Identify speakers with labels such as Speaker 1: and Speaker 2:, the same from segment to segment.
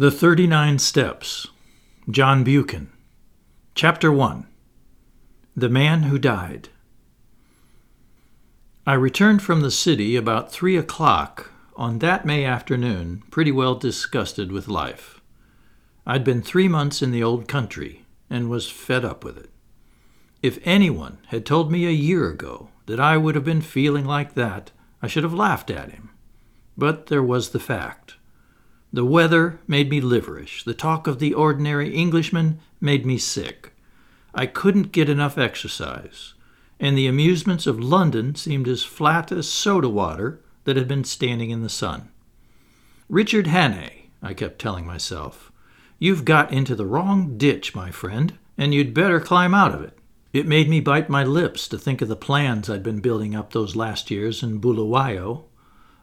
Speaker 1: The 39 Steps, John Buchan. Chapter 1 The Man Who Died. I returned from the city about three o'clock on that May afternoon, pretty well disgusted with life. I'd been three months in the old country and was fed up with it. If anyone had told me a year ago that I would have been feeling like that, I should have laughed at him. But there was the fact. The weather made me liverish. The talk of the ordinary Englishman made me sick. I couldn't get enough exercise, and the amusements of London seemed as flat as soda water that had been standing in the sun. Richard Hannay, I kept telling myself, you've got into the wrong ditch, my friend, and you'd better climb out of it. It made me bite my lips to think of the plans I'd been building up those last years in Bulawayo.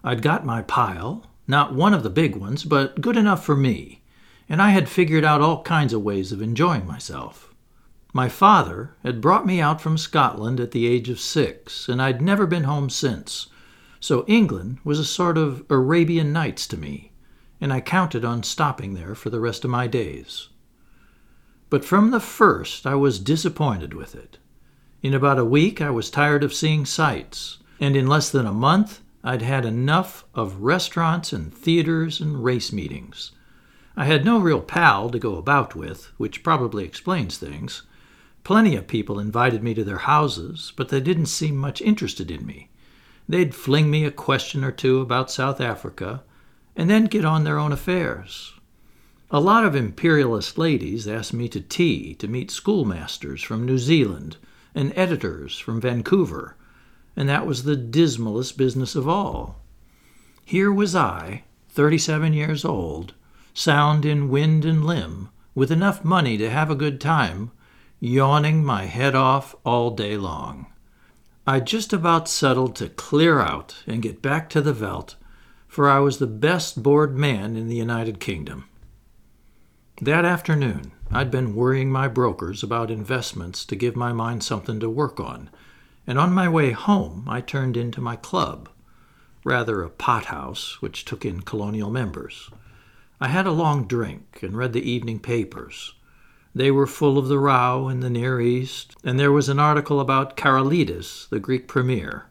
Speaker 1: I'd got my pile, not one of the big ones, but good enough for me, and I had figured out all kinds of ways of enjoying myself. My father had brought me out from Scotland at the age of six, and I'd never been home since, so England was a sort of Arabian Nights to me, and I counted on stopping there for the rest of my days. But from the first I was disappointed with it. In about a week I was tired of seeing sights, and in less than a month I'd had enough of restaurants and theaters and race meetings. I had no real pal to go about with, which probably explains things. Plenty of people invited me to their houses, but they didn't seem much interested in me. They'd fling me a question or two about South Africa, and then get on their own affairs. A lot of imperialist ladies asked me to tea to meet schoolmasters from New Zealand and editors from Vancouver and that was the dismalest business of all. Here was I, thirty seven years old, sound in wind and limb, with enough money to have a good time, yawning my head off all day long. I just about settled to clear out and get back to the veldt, for I was the best bored man in the United Kingdom. That afternoon, I'd been worrying my brokers about investments to give my mind something to work on and on my way home I turned into my club, rather a pothouse which took in colonial members. I had a long drink and read the evening papers. They were full of the row in the Near East, and there was an article about Karolides, the Greek premier.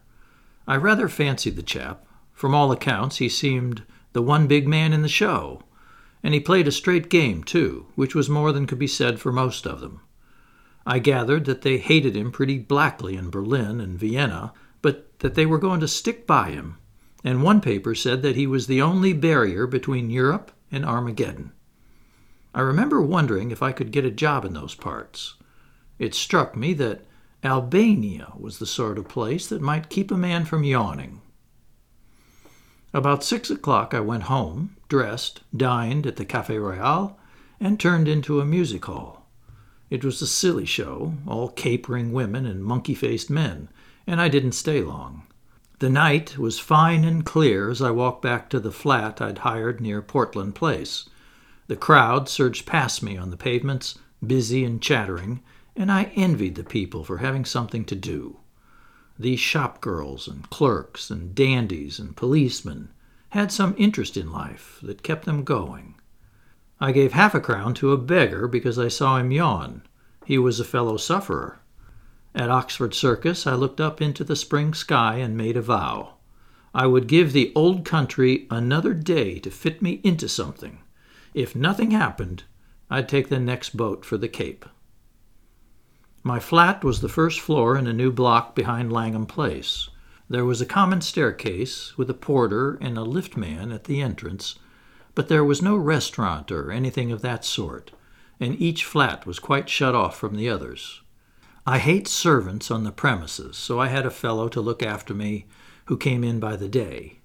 Speaker 1: I rather fancied the chap. From all accounts, he seemed the one big man in the show, and he played a straight game, too, which was more than could be said for most of them. I gathered that they hated him pretty blackly in Berlin and Vienna, but that they were going to stick by him, and one paper said that he was the only barrier between Europe and Armageddon. I remember wondering if I could get a job in those parts. It struck me that Albania was the sort of place that might keep a man from yawning. About six o'clock I went home, dressed, dined at the Cafe Royal, and turned into a music hall. It was a silly show, all capering women and monkey faced men, and I didn't stay long. The night was fine and clear as I walked back to the flat I'd hired near Portland Place. The crowd surged past me on the pavements, busy and chattering, and I envied the people for having something to do. These shop girls and clerks and dandies and policemen had some interest in life that kept them going. I gave half a crown to a beggar because I saw him yawn. He was a fellow sufferer. At Oxford Circus, I looked up into the spring sky and made a vow. I would give the old country another day to fit me into something. If nothing happened, I'd take the next boat for the Cape. My flat was the first floor in a new block behind Langham Place. There was a common staircase with a porter and a lift man at the entrance but there was no restaurant or anything of that sort, and each flat was quite shut off from the others. I hate servants on the premises, so I had a fellow to look after me who came in by the day.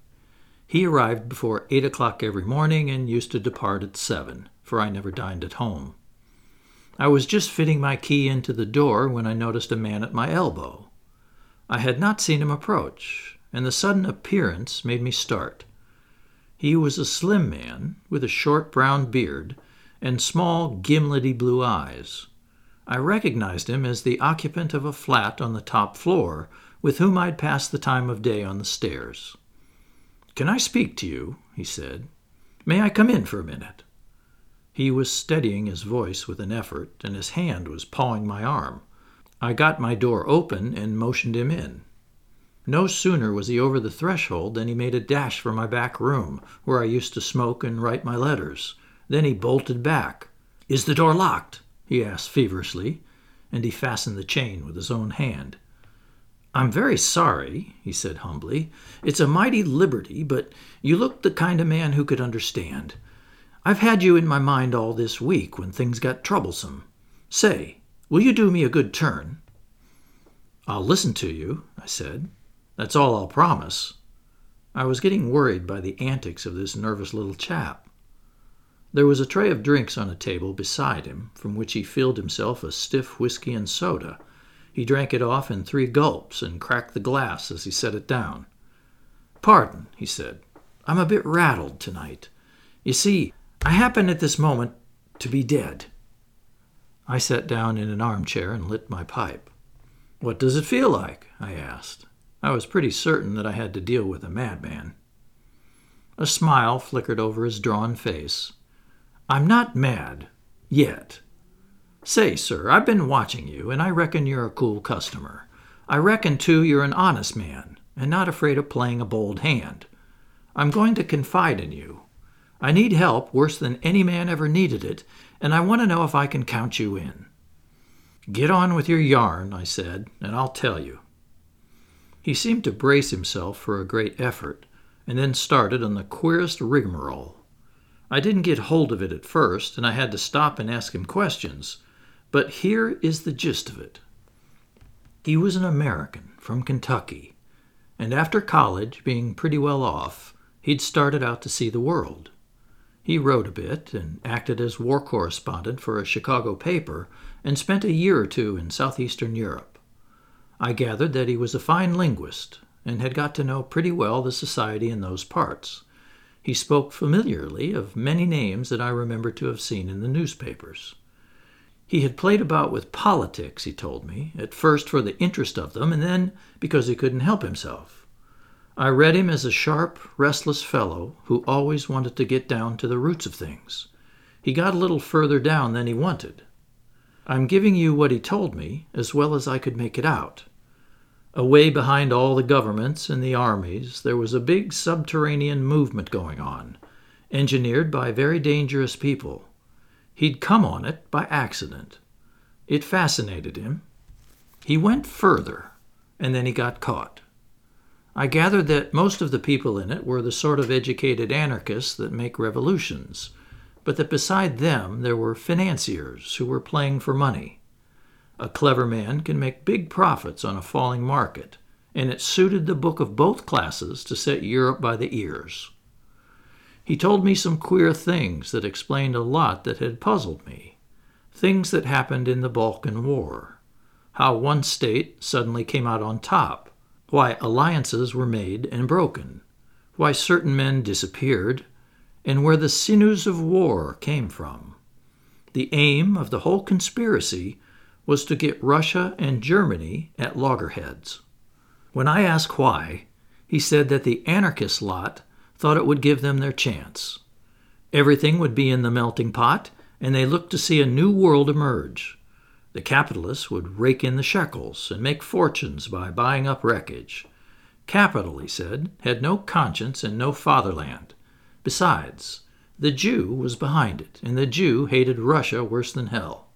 Speaker 1: He arrived before eight o'clock every morning and used to depart at seven, for I never dined at home. I was just fitting my key into the door when I noticed a man at my elbow. I had not seen him approach, and the sudden appearance made me start. He was a slim man with a short brown beard and small, gimlety blue eyes. I recognized him as the occupant of a flat on the top floor with whom I'd passed the time of day on the stairs. Can I speak to you? he said. May I come in for a minute? He was steadying his voice with an effort, and his hand was pawing my arm. I got my door open and motioned him in. No sooner was he over the threshold than he made a dash for my back room, where I used to smoke and write my letters. Then he bolted back. Is the door locked? he asked feverishly, and he fastened the chain with his own hand. I'm very sorry, he said humbly. It's a mighty liberty, but you look the kind of man who could understand. I've had you in my mind all this week when things got troublesome. Say, will you do me a good turn? I'll listen to you, I said. That's all I'll promise. I was getting worried by the antics of this nervous little chap. There was a tray of drinks on a table beside him, from which he filled himself a stiff whiskey and soda. He drank it off in three gulps and cracked the glass as he set it down. Pardon, he said. I'm a bit rattled tonight. You see, I happen at this moment to be dead. I sat down in an armchair and lit my pipe. What does it feel like? I asked. I was pretty certain that I had to deal with a madman. A smile flickered over his drawn face. I'm not mad. Yet. Say, sir, I've been watching you, and I reckon you're a cool customer. I reckon, too, you're an honest man, and not afraid of playing a bold hand. I'm going to confide in you. I need help worse than any man ever needed it, and I want to know if I can count you in. Get on with your yarn, I said, and I'll tell you. He seemed to brace himself for a great effort, and then started on the queerest rigmarole. I didn't get hold of it at first, and I had to stop and ask him questions, but here is the gist of it. He was an American from Kentucky, and after college, being pretty well off, he'd started out to see the world. He wrote a bit and acted as war correspondent for a Chicago paper and spent a year or two in southeastern Europe. I gathered that he was a fine linguist and had got to know pretty well the society in those parts. He spoke familiarly of many names that I remembered to have seen in the newspapers. He had played about with politics, he told me, at first for the interest of them, and then because he couldn't help himself. I read him as a sharp, restless fellow who always wanted to get down to the roots of things. He got a little further down than he wanted. I'm giving you what he told me as well as I could make it out. Away behind all the governments and the armies, there was a big subterranean movement going on, engineered by very dangerous people. He'd come on it by accident. It fascinated him. He went further, and then he got caught. I gathered that most of the people in it were the sort of educated anarchists that make revolutions, but that beside them there were financiers who were playing for money. A clever man can make big profits on a falling market, and it suited the book of both classes to set Europe by the ears. He told me some queer things that explained a lot that had puzzled me. Things that happened in the Balkan War. How one state suddenly came out on top. Why alliances were made and broken. Why certain men disappeared. And where the sinews of war came from. The aim of the whole conspiracy was to get Russia and Germany at loggerheads. When I asked why, he said that the anarchist lot thought it would give them their chance. Everything would be in the melting pot, and they looked to see a new world emerge. The capitalists would rake in the shekels and make fortunes by buying up wreckage. Capital, he said, had no conscience and no fatherland. Besides, the Jew was behind it, and the Jew hated Russia worse than hell.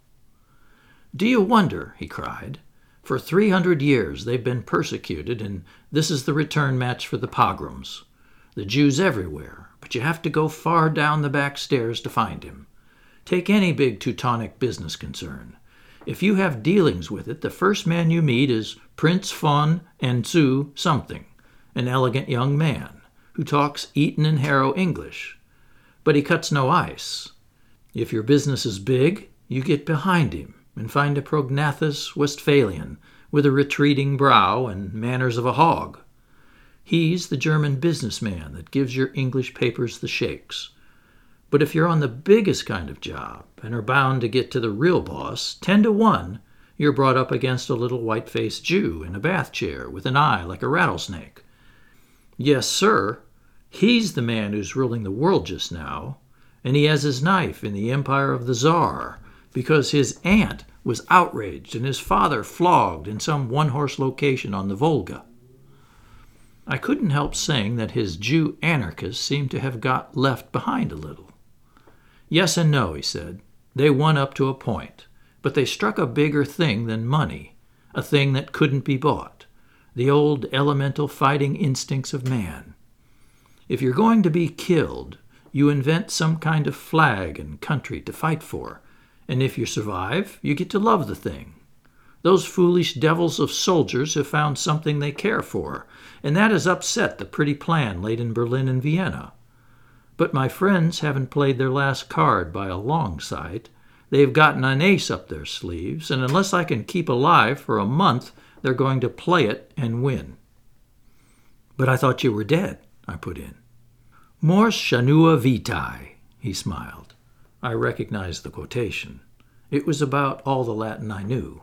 Speaker 1: Do you wonder? he cried. For three hundred years they've been persecuted, and this is the return match for the pogroms. The Jews everywhere, but you have to go far down the back stairs to find him. Take any big Teutonic business concern. If you have dealings with it, the first man you meet is Prince von Anzu something, an elegant young man who talks Eton and Harrow English. But he cuts no ice. If your business is big, you get behind him and find a prognathous Westphalian with a retreating brow and manners of a hog. He's the German businessman that gives your English papers the shakes. But if you're on the biggest kind of job and are bound to get to the real boss, ten to one, you're brought up against a little white faced Jew in a bath chair with an eye like a rattlesnake. Yes, sir, he's the man who's ruling the world just now, and he has his knife in the empire of the Czar because his aunt was outraged and his father flogged in some one horse location on the Volga. I couldn't help saying that his Jew anarchists seemed to have got left behind a little. Yes and no, he said. They won up to a point, but they struck a bigger thing than money, a thing that couldn't be bought the old elemental fighting instincts of man. If you're going to be killed, you invent some kind of flag and country to fight for, and if you survive, you get to love the thing. Those foolish devils of soldiers have found something they care for, and that has upset the pretty plan laid in Berlin and Vienna. But my friends haven't played their last card by a long sight. They've gotten an ace up their sleeves, and unless I can keep alive for a month, they're going to play it and win. But I thought you were dead, I put in. Mors janua vitae, he smiled. I recognized the quotation. It was about all the Latin I knew.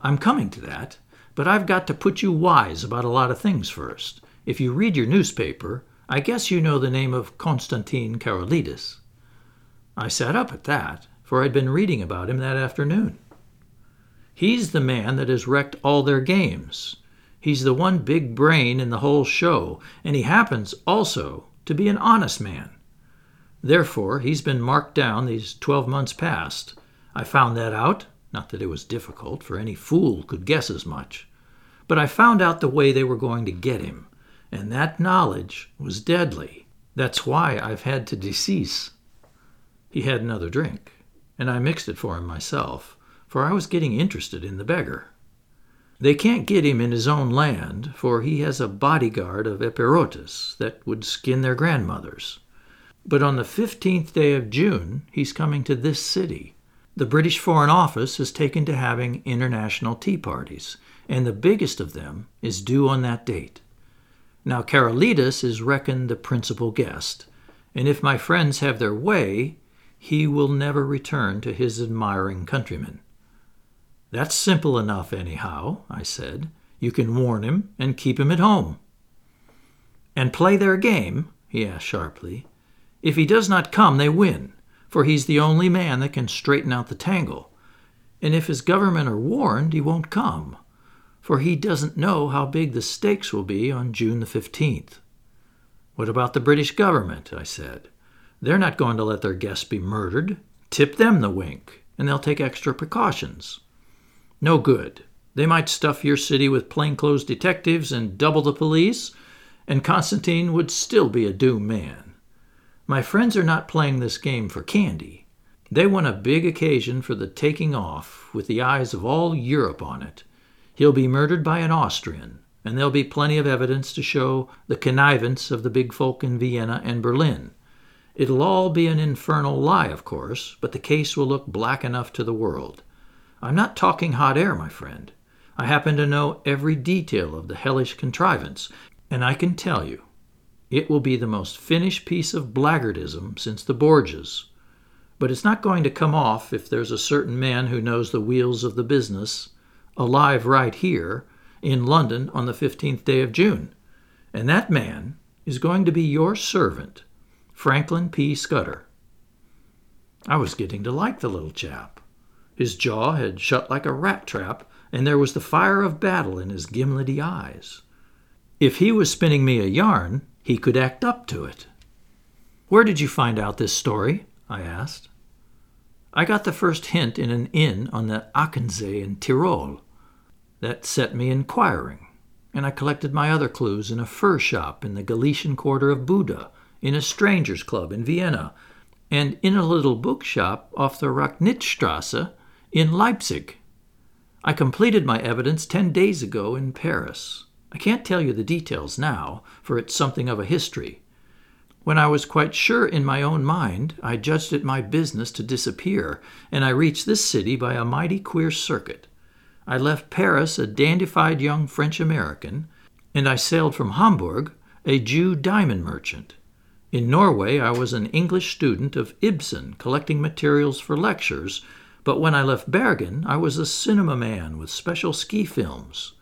Speaker 1: I'm coming to that, but I've got to put you wise about a lot of things first. If you read your newspaper, I guess you know the name of Constantine Karolides. I sat up at that, for I'd been reading about him that afternoon. He's the man that has wrecked all their games. He's the one big brain in the whole show, and he happens also to be an honest man. Therefore, he's been marked down these twelve months past. I found that out, not that it was difficult, for any fool could guess as much. But I found out the way they were going to get him, and that knowledge was deadly. That's why I've had to decease. He had another drink, and I mixed it for him myself, for I was getting interested in the beggar. They can't get him in his own land, for he has a bodyguard of Epirotes that would skin their grandmothers. But on the fifteenth day of June, he's coming to this city. The British Foreign Office has taken to having international tea parties, and the biggest of them is due on that date. Now, Karolides is reckoned the principal guest, and if my friends have their way, he will never return to his admiring countrymen. That's simple enough, anyhow, I said. You can warn him and keep him at home. And play their game? he asked sharply. If he does not come, they win, for he's the only man that can straighten out the tangle. And if his government are warned, he won't come, for he doesn't know how big the stakes will be on June the 15th. What about the British government? I said. They're not going to let their guests be murdered. Tip them the wink, and they'll take extra precautions. No good. They might stuff your city with plainclothes detectives and double the police, and Constantine would still be a doomed man. My friends are not playing this game for candy. They want a big occasion for the taking off, with the eyes of all Europe on it. He'll be murdered by an Austrian, and there'll be plenty of evidence to show the connivance of the big folk in Vienna and Berlin. It'll all be an infernal lie, of course, but the case will look black enough to the world. I'm not talking hot air, my friend. I happen to know every detail of the hellish contrivance, and I can tell you it will be the most finished piece of blackguardism since the Borgias. But it's not going to come off if there's a certain man who knows the wheels of the business, alive right here in London on the 15th day of June. And that man is going to be your servant, Franklin P. Scudder. I was getting to like the little chap. His jaw had shut like a rat trap, and there was the fire of battle in his gimlety eyes. If he was spinning me a yarn, he could act up to it. Where did you find out this story? I asked. I got the first hint in an inn on the Achensee in Tyrol. That set me inquiring, and I collected my other clues in a fur shop in the Galician quarter of Buda, in a strangers' club in Vienna, and in a little bookshop off the Racknitzstrasse in Leipzig. I completed my evidence ten days ago in Paris. I can't tell you the details now, for it's something of a history. When I was quite sure in my own mind, I judged it my business to disappear, and I reached this city by a mighty queer circuit. I left Paris a dandified young French American, and I sailed from Hamburg a Jew diamond merchant. In Norway, I was an English student of Ibsen, collecting materials for lectures but when I left Bergen, I was a cinema man with special ski films.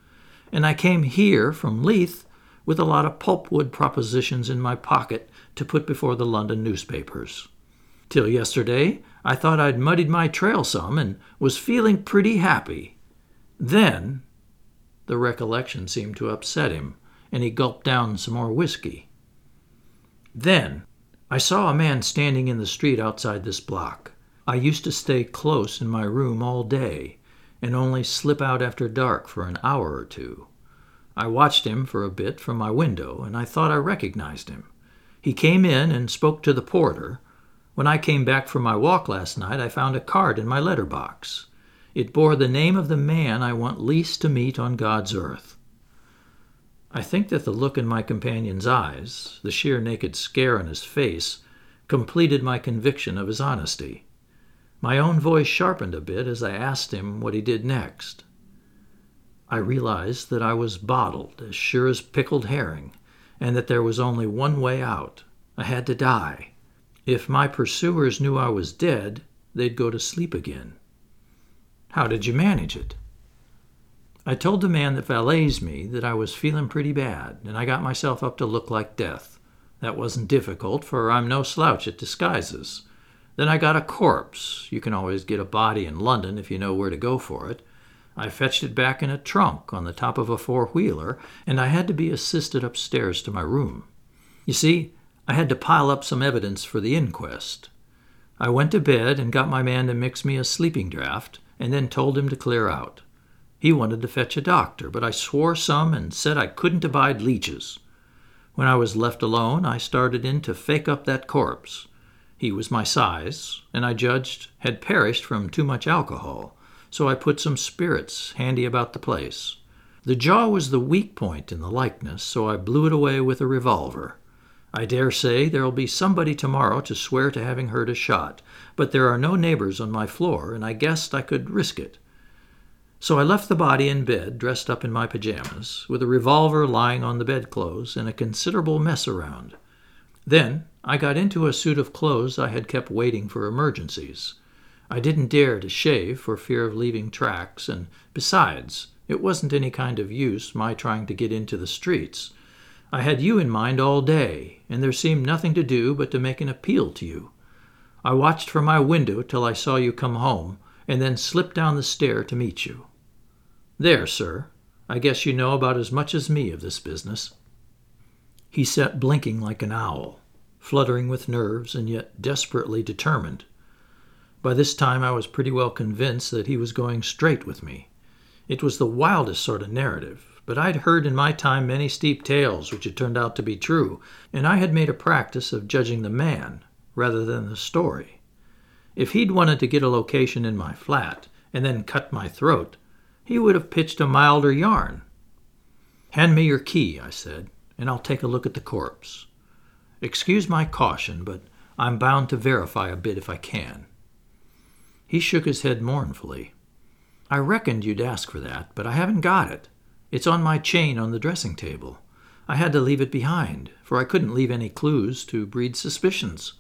Speaker 1: And I came here from Leith with a lot of pulpwood propositions in my pocket to put before the London newspapers. Till yesterday, I thought I'd muddied my trail some and was feeling pretty happy. Then, the recollection seemed to upset him, and he gulped down some more whiskey. Then, I saw a man standing in the street outside this block. I used to stay close in my room all day and only slip out after dark for an hour or two. I watched him for a bit from my window, and I thought I recognized him. He came in and spoke to the porter. When I came back from my walk last night, I found a card in my letter box. It bore the name of the man I want least to meet on God's earth. I think that the look in my companion's eyes, the sheer naked scare on his face, completed my conviction of his honesty. My own voice sharpened a bit as I asked him what he did next. I realized that I was bottled as sure as pickled herring, and that there was only one way out. I had to die. If my pursuers knew I was dead, they'd go to sleep again. How did you manage it? I told the man that valets me that I was feeling pretty bad, and I got myself up to look like death. That wasn't difficult, for I'm no slouch at disguises. Then I got a corpse. You can always get a body in London if you know where to go for it. I fetched it back in a trunk on the top of a four wheeler, and I had to be assisted upstairs to my room. You see, I had to pile up some evidence for the inquest. I went to bed and got my man to mix me a sleeping draught, and then told him to clear out. He wanted to fetch a doctor, but I swore some and said I couldn't abide leeches. When I was left alone, I started in to fake up that corpse. He was my size, and I judged had perished from too much alcohol, so I put some spirits handy about the place. The jaw was the weak point in the likeness, so I blew it away with a revolver. I dare say there'll be somebody tomorrow to swear to having heard a shot, but there are no neighbors on my floor, and I guessed I could risk it. So I left the body in bed, dressed up in my pajamas, with a revolver lying on the bedclothes and a considerable mess around. Then I got into a suit of clothes I had kept waiting for emergencies. I didn't dare to shave for fear of leaving tracks, and besides, it wasn't any kind of use my trying to get into the streets. I had you in mind all day, and there seemed nothing to do but to make an appeal to you. I watched from my window till I saw you come home, and then slipped down the stair to meet you. There, sir, I guess you know about as much as me of this business. He sat blinking like an owl fluttering with nerves and yet desperately determined. By this time I was pretty well convinced that he was going straight with me. It was the wildest sort of narrative, but I'd heard in my time many steep tales which had turned out to be true, and I had made a practice of judging the man rather than the story. If he'd wanted to get a location in my flat and then cut my throat, he would have pitched a milder yarn. Hand me your key, I said, and I'll take a look at the corpse. Excuse my caution, but I'm bound to verify a bit if I can. He shook his head mournfully. I reckoned you'd ask for that, but I haven't got it. It's on my chain on the dressing table. I had to leave it behind, for I couldn't leave any clues to breed suspicions.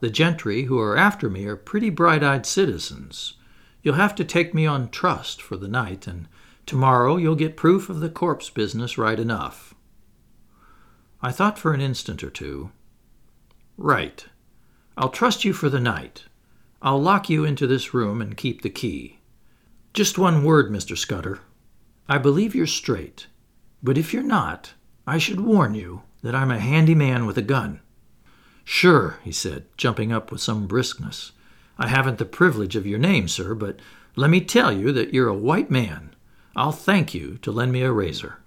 Speaker 1: The gentry who are after me are pretty bright eyed citizens. You'll have to take me on trust for the night, and tomorrow you'll get proof of the corpse business right enough. I thought for an instant or two. Right. I'll trust you for the night. I'll lock you into this room and keep the key. Just one word, Mr. Scudder. I believe you're straight, but if you're not, I should warn you that I'm a handy man with a gun. Sure, he said, jumping up with some briskness. I haven't the privilege of your name, sir, but let me tell you that you're a white man. I'll thank you to lend me a razor.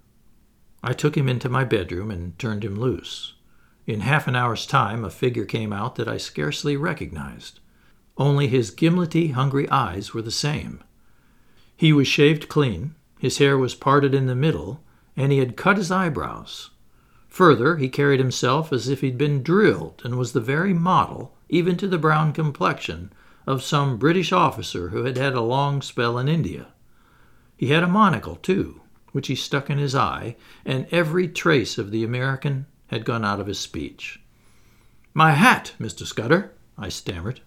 Speaker 1: I took him into my bedroom and turned him loose. In half an hour's time, a figure came out that I scarcely recognized. Only his gimlety, hungry eyes were the same. He was shaved clean, his hair was parted in the middle, and he had cut his eyebrows. Further, he carried himself as if he'd been drilled and was the very model, even to the brown complexion, of some British officer who had had a long spell in India. He had a monocle, too, which he stuck in his eye, and every trace of the American had gone out of his speech. My hat, Mr. Scudder, I stammered.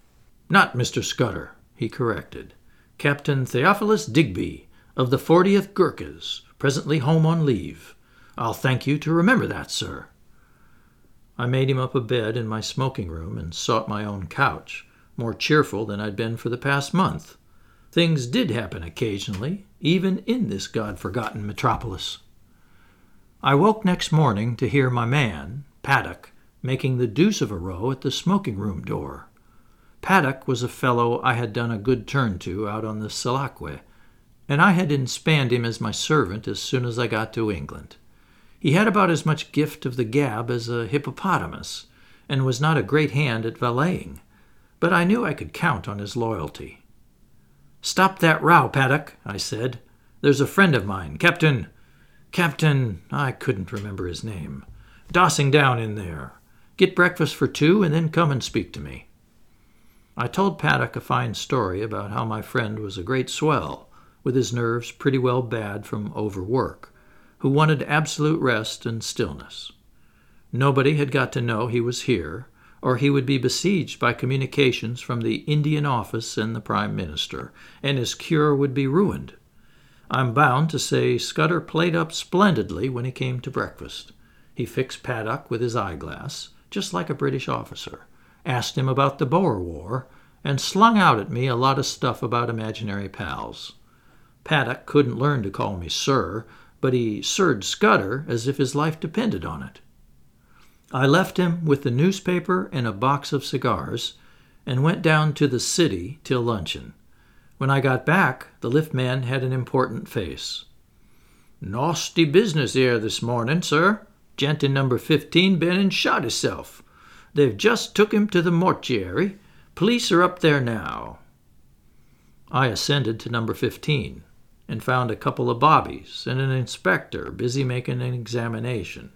Speaker 1: Not Mr. Scudder, he corrected. Captain Theophilus Digby, of the 40th Gurkhas, presently home on leave. I'll thank you to remember that, sir. I made him up a bed in my smoking room and sought my own couch, more cheerful than I'd been for the past month. Things did happen occasionally, even in this God forgotten metropolis. I woke next morning to hear my man, Paddock, making the deuce of a row at the smoking room door. Paddock was a fellow I had done a good turn to out on the Selakwe, and I had inspanned him as my servant as soon as I got to England. He had about as much gift of the gab as a hippopotamus, and was not a great hand at valeting, but I knew I could count on his loyalty. Stop that row, Paddock, I said. There's a friend of mine, Captain. Captain. I couldn't remember his name. Dossing down in there. Get breakfast for two and then come and speak to me. I told Paddock a fine story about how my friend was a great swell, with his nerves pretty well bad from overwork who wanted absolute rest and stillness. Nobody had got to know he was here, or he would be besieged by communications from the Indian office and the Prime Minister, and his cure would be ruined. I'm bound to say Scudder played up splendidly when he came to breakfast. He fixed Paddock with his eyeglass, just like a British officer, asked him about the Boer War, and slung out at me a lot of stuff about imaginary pals. Paddock couldn't learn to call me sir, but he sirred Scudder as if his life depended on it. I left him with the newspaper and a box of cigars and went down to the city till luncheon. When I got back, the lift man had an important face. Nasty business here this morning, sir. Gent in number 15 been and shot hisself. They've just took him to the mortuary. Police are up there now. I ascended to number 15 and found a couple of bobbies and an inspector busy making an examination.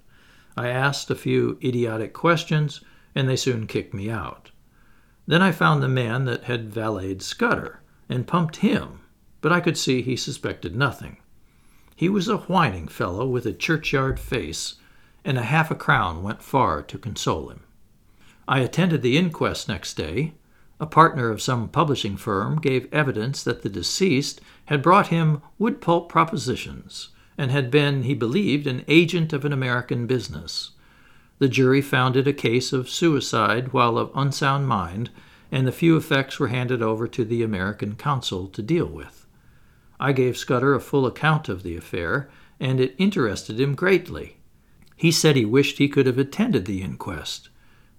Speaker 1: I asked a few idiotic questions, and they soon kicked me out. Then I found the man that had valeted Scudder and pumped him, but I could see he suspected nothing. He was a whining fellow with a churchyard face, and a half a crown went far to console him. I attended the inquest next day, a partner of some publishing firm gave evidence that the deceased had brought him wood pulp propositions and had been, he believed, an agent of an American business. The jury found it a case of suicide while of unsound mind, and the few effects were handed over to the American consul to deal with. I gave Scudder a full account of the affair, and it interested him greatly. He said he wished he could have attended the inquest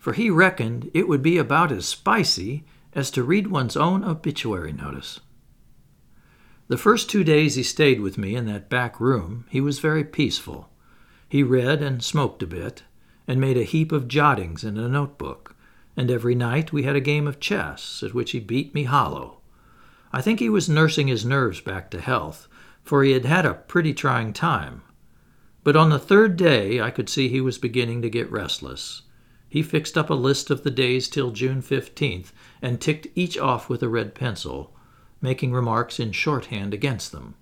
Speaker 1: for he reckoned it would be about as spicy as to read one's own obituary notice. The first two days he stayed with me in that back room, he was very peaceful. He read and smoked a bit, and made a heap of jottings in a notebook, and every night we had a game of chess, at which he beat me hollow. I think he was nursing his nerves back to health, for he had had a pretty trying time. But on the third day I could see he was beginning to get restless, he fixed up a list of the days till June 15th and ticked each off with a red pencil, making remarks in shorthand against them.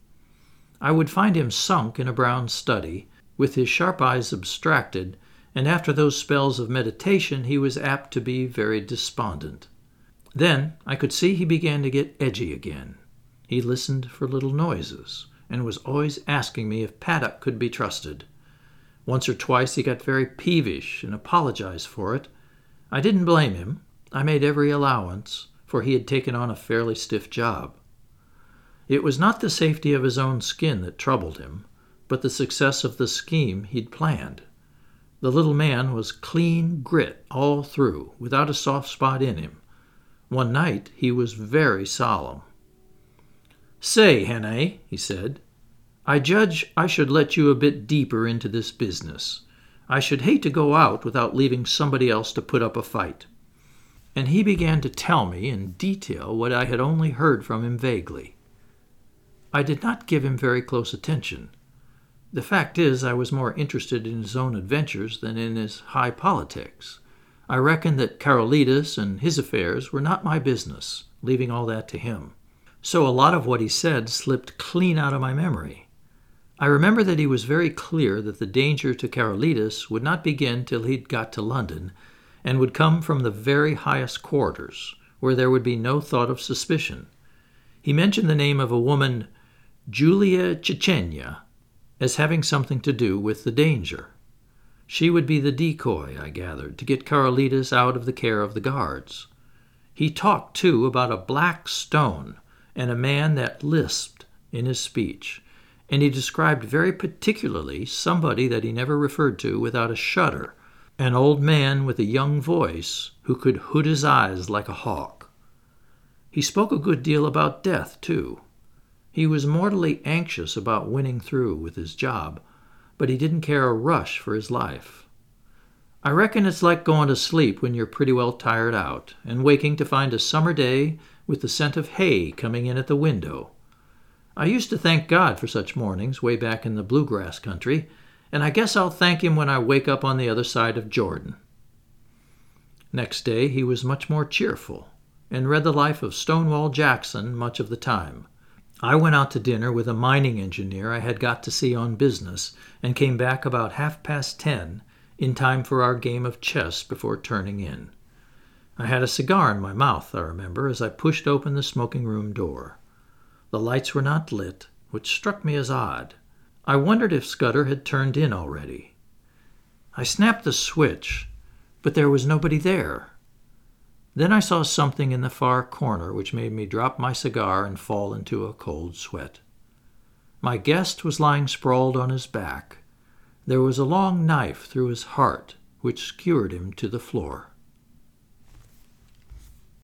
Speaker 1: I would find him sunk in a brown study, with his sharp eyes abstracted, and after those spells of meditation he was apt to be very despondent. Then I could see he began to get edgy again. He listened for little noises, and was always asking me if Paddock could be trusted. Once or twice he got very peevish and apologized for it. I didn't blame him. I made every allowance, for he had taken on a fairly stiff job. It was not the safety of his own skin that troubled him, but the success of the scheme he'd planned. The little man was clean grit all through, without a soft spot in him. One night he was very solemn. Say, Hannay, he said, I judge I should let you a bit deeper into this business. I should hate to go out without leaving somebody else to put up a fight. And he began to tell me in detail what I had only heard from him vaguely. I did not give him very close attention. The fact is, I was more interested in his own adventures than in his high politics. I reckoned that Karolides and his affairs were not my business, leaving all that to him. So a lot of what he said slipped clean out of my memory. I remember that he was very clear that the danger to Karolides would not begin till he'd got to London, and would come from the very highest quarters, where there would be no thought of suspicion. He mentioned the name of a woman, Julia Czechenyi, as having something to do with the danger. She would be the decoy, I gathered, to get Karolides out of the care of the guards. He talked, too, about a black stone and a man that lisped in his speech, and he described very particularly somebody that he never referred to without a shudder, an old man with a young voice who could hood his eyes like a hawk. He spoke a good deal about death, too. He was mortally anxious about winning through with his job, but he didn't care a rush for his life. I reckon it's like going to sleep when you're pretty well tired out, and waking to find a summer day with the scent of hay coming in at the window. I used to thank God for such mornings way back in the bluegrass country, and I guess I'll thank Him when I wake up on the other side of Jordan. Next day he was much more cheerful, and read the life of Stonewall Jackson much of the time. I went out to dinner with a mining engineer I had got to see on business, and came back about half past ten, in time for our game of chess before turning in. I had a cigar in my mouth, I remember, as I pushed open the smoking room door. The lights were not lit, which struck me as odd. I wondered if Scudder had turned in already. I snapped the switch, but there was nobody there. Then I saw something in the far corner which made me drop my cigar and fall into a cold sweat. My guest was lying sprawled on his back. There was a long knife through his heart which skewered him to the floor.